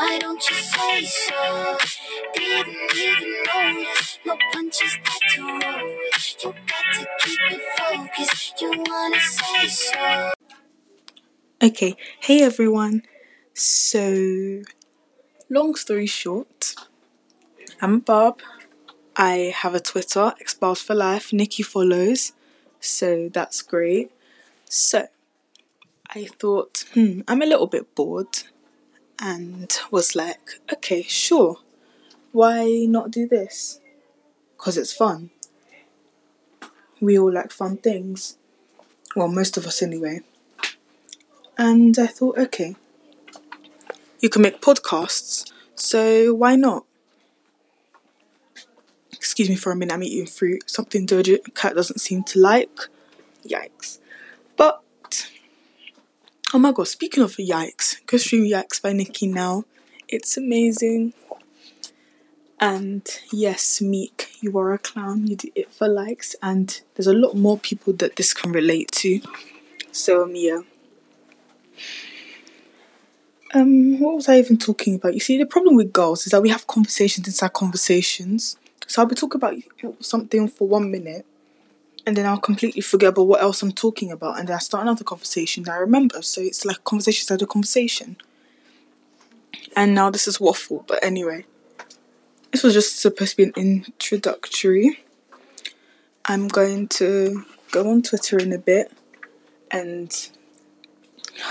Why don't you say so? Didn't even notice. No punches got to roll. You got to keep it focused. You wanna say so? Okay, hey everyone. So, long story short, I'm Bob. I have a Twitter, Expelled for Life. Nicki follows, so that's great. So, I thought, hmm, I'm a little bit bored, and was like, okay, sure, why not do this? Because it's fun. We all like fun things. Well, most of us anyway. And I thought, okay, you can make podcasts, so why not? Excuse me for a minute, I'm eating fruit. Something Doja Cat doesn't seem to like. Yikes. Oh my god, speaking of yikes, go stream Yikes by Nicki now. It's amazing. And yes, Meek, you are a clown. You do it for likes, and there's a lot more people that this can relate to. So, um, yeah. Um, what was I even talking about? You see, the problem with girls is that we have conversations inside conversations. So I'll be talking about something for one minute, and then I'll completely forget about what else I'm talking about, and then I start another conversation that I remember. So it's like conversation inside a conversation. And now this is waffle, but anyway, this was just supposed to be an introductory. I'm going to go on Twitter in a bit, and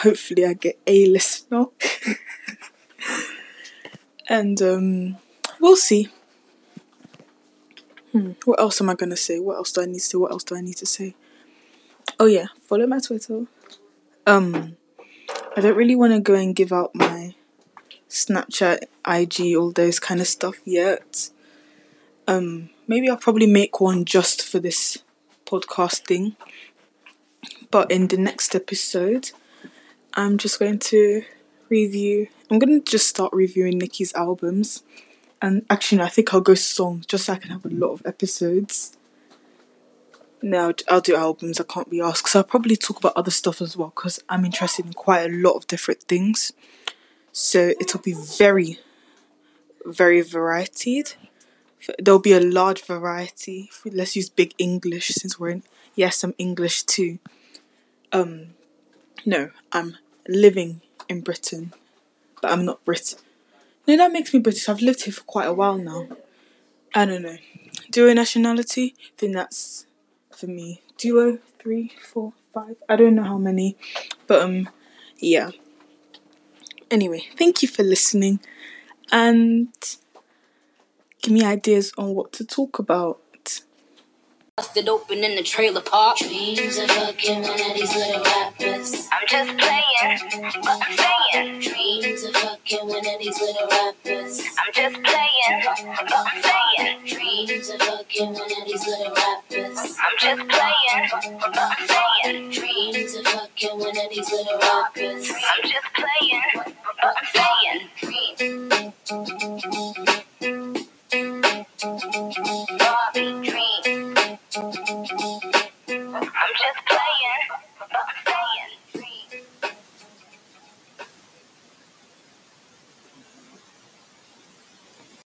hopefully I get a listener. and um, we'll see. Hmm, what else am I gonna say? What else do I need to say? What else do I need to say? Oh yeah, follow my Twitter. Um, I don't really want to go and give out my Snapchat, IG, all those kind of stuff yet. Um, maybe I'll probably make one just for this podcast thing. But in the next episode, I'm just going to review. I'm to just start reviewing Nicki's albums. And actually, I think I'll go songs just so I can have a lot of episodes. No, I'll do albums. I can't be asked. So I'll probably talk about other stuff as well because I'm interested in quite a lot of different things. So it'll be very, very varied. There'll be a large variety. Let's use big English since we're in. Yes, I'm English too. Um, no, I'm living in Britain, but I'm not Brit. No, that makes me British. I've lived here for quite a while now. I don't know. Duo nationality, then that's for me. Duo, three, four, five. I don't know how many, but um, yeah. Anyway, thank you for listening, and give me ideas on what to talk about. Busted open in the trailer park. Dreams of fucking one of these little rappers. I'm just playing, but I'm saying. Dreams of fucking one of these little rappers. I'm just playing, but I'm saying. Dreams of fucking one of these little rappers. I'm just playing, but I'm saying. Dreams of fucking one of these little rappers. I'm just playing, but I'm saying. Dreams.